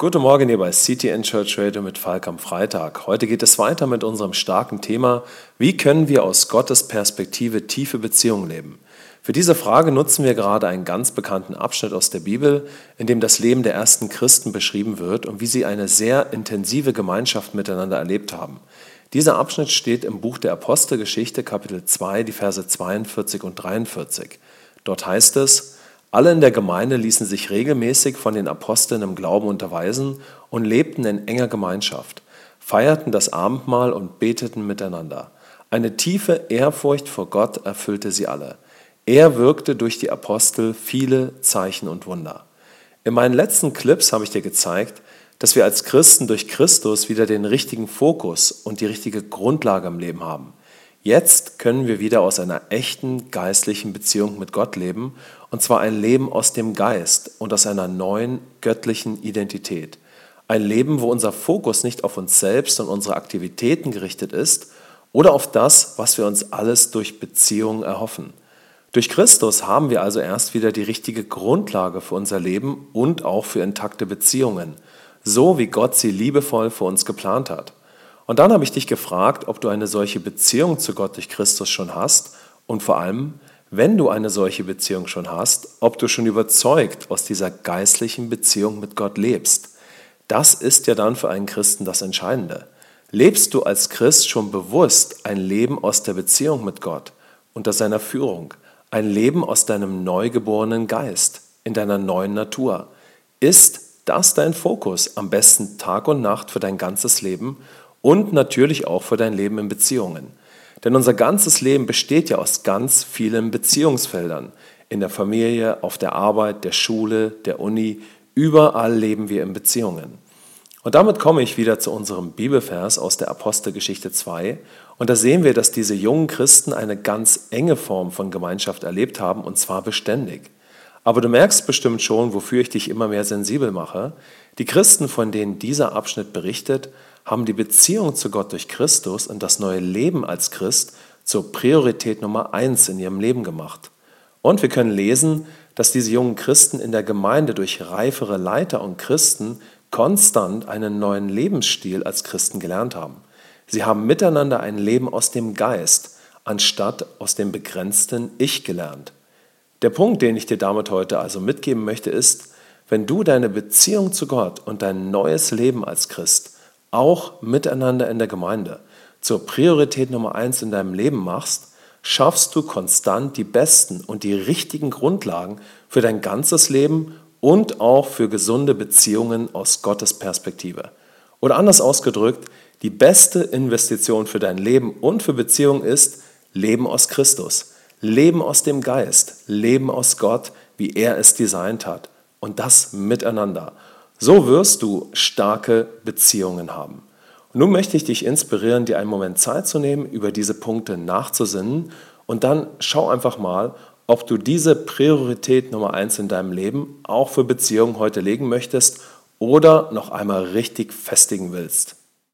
Guten Morgen hier bei CTN Church Radio mit Falk am Freitag. Heute geht es weiter mit unserem starken Thema, wie können wir aus Gottes Perspektive tiefe Beziehungen leben? Für diese Frage nutzen wir gerade einen ganz bekannten Abschnitt aus der Bibel, in dem das Leben der ersten Christen beschrieben wird und wie sie eine sehr intensive Gemeinschaft miteinander erlebt haben. Dieser Abschnitt steht im Buch der Apostelgeschichte Kapitel 2, die Verse 42 und 43. Dort heißt es, alle in der Gemeinde ließen sich regelmäßig von den Aposteln im Glauben unterweisen und lebten in enger Gemeinschaft, feierten das Abendmahl und beteten miteinander. Eine tiefe Ehrfurcht vor Gott erfüllte sie alle. Er wirkte durch die Apostel viele Zeichen und Wunder. In meinen letzten Clips habe ich dir gezeigt, dass wir als Christen durch Christus wieder den richtigen Fokus und die richtige Grundlage im Leben haben. Jetzt können wir wieder aus einer echten geistlichen Beziehung mit Gott leben, und zwar ein Leben aus dem Geist und aus einer neuen göttlichen Identität. Ein Leben, wo unser Fokus nicht auf uns selbst und unsere Aktivitäten gerichtet ist oder auf das, was wir uns alles durch Beziehungen erhoffen. Durch Christus haben wir also erst wieder die richtige Grundlage für unser Leben und auch für intakte Beziehungen, so wie Gott sie liebevoll für uns geplant hat. Und dann habe ich dich gefragt, ob du eine solche Beziehung zu Gott durch Christus schon hast und vor allem, wenn du eine solche Beziehung schon hast, ob du schon überzeugt aus dieser geistlichen Beziehung mit Gott lebst. Das ist ja dann für einen Christen das Entscheidende. Lebst du als Christ schon bewusst ein Leben aus der Beziehung mit Gott, unter seiner Führung, ein Leben aus deinem neugeborenen Geist, in deiner neuen Natur? Ist das dein Fokus, am besten Tag und Nacht für dein ganzes Leben und natürlich auch für dein Leben in Beziehungen. Denn unser ganzes Leben besteht ja aus ganz vielen Beziehungsfeldern. In der Familie, auf der Arbeit, der Schule, der Uni, überall leben wir in Beziehungen. Und damit komme ich wieder zu unserem Bibelvers aus der Apostelgeschichte 2. Und da sehen wir, dass diese jungen Christen eine ganz enge Form von Gemeinschaft erlebt haben, und zwar beständig. Aber du merkst bestimmt schon, wofür ich dich immer mehr sensibel mache. Die Christen, von denen dieser Abschnitt berichtet, haben die Beziehung zu Gott durch Christus und das neue Leben als Christ zur Priorität Nummer eins in ihrem Leben gemacht. Und wir können lesen, dass diese jungen Christen in der Gemeinde durch reifere Leiter und Christen konstant einen neuen Lebensstil als Christen gelernt haben. Sie haben miteinander ein Leben aus dem Geist anstatt aus dem begrenzten Ich gelernt. Der Punkt, den ich dir damit heute also mitgeben möchte, ist, wenn du deine Beziehung zu Gott und dein neues Leben als Christ auch miteinander in der Gemeinde zur Priorität Nummer eins in deinem Leben machst, schaffst du konstant die besten und die richtigen Grundlagen für dein ganzes Leben und auch für gesunde Beziehungen aus Gottes Perspektive. Oder anders ausgedrückt, die beste Investition für dein Leben und für Beziehungen ist Leben aus Christus, Leben aus dem Geist, Leben aus Gott, wie er es designt hat. Und das miteinander. So wirst du starke Beziehungen haben. Und nun möchte ich dich inspirieren, dir einen Moment Zeit zu nehmen, über diese Punkte nachzusinnen und dann schau einfach mal, ob du diese Priorität Nummer eins in deinem Leben auch für Beziehungen heute legen möchtest oder noch einmal richtig festigen willst.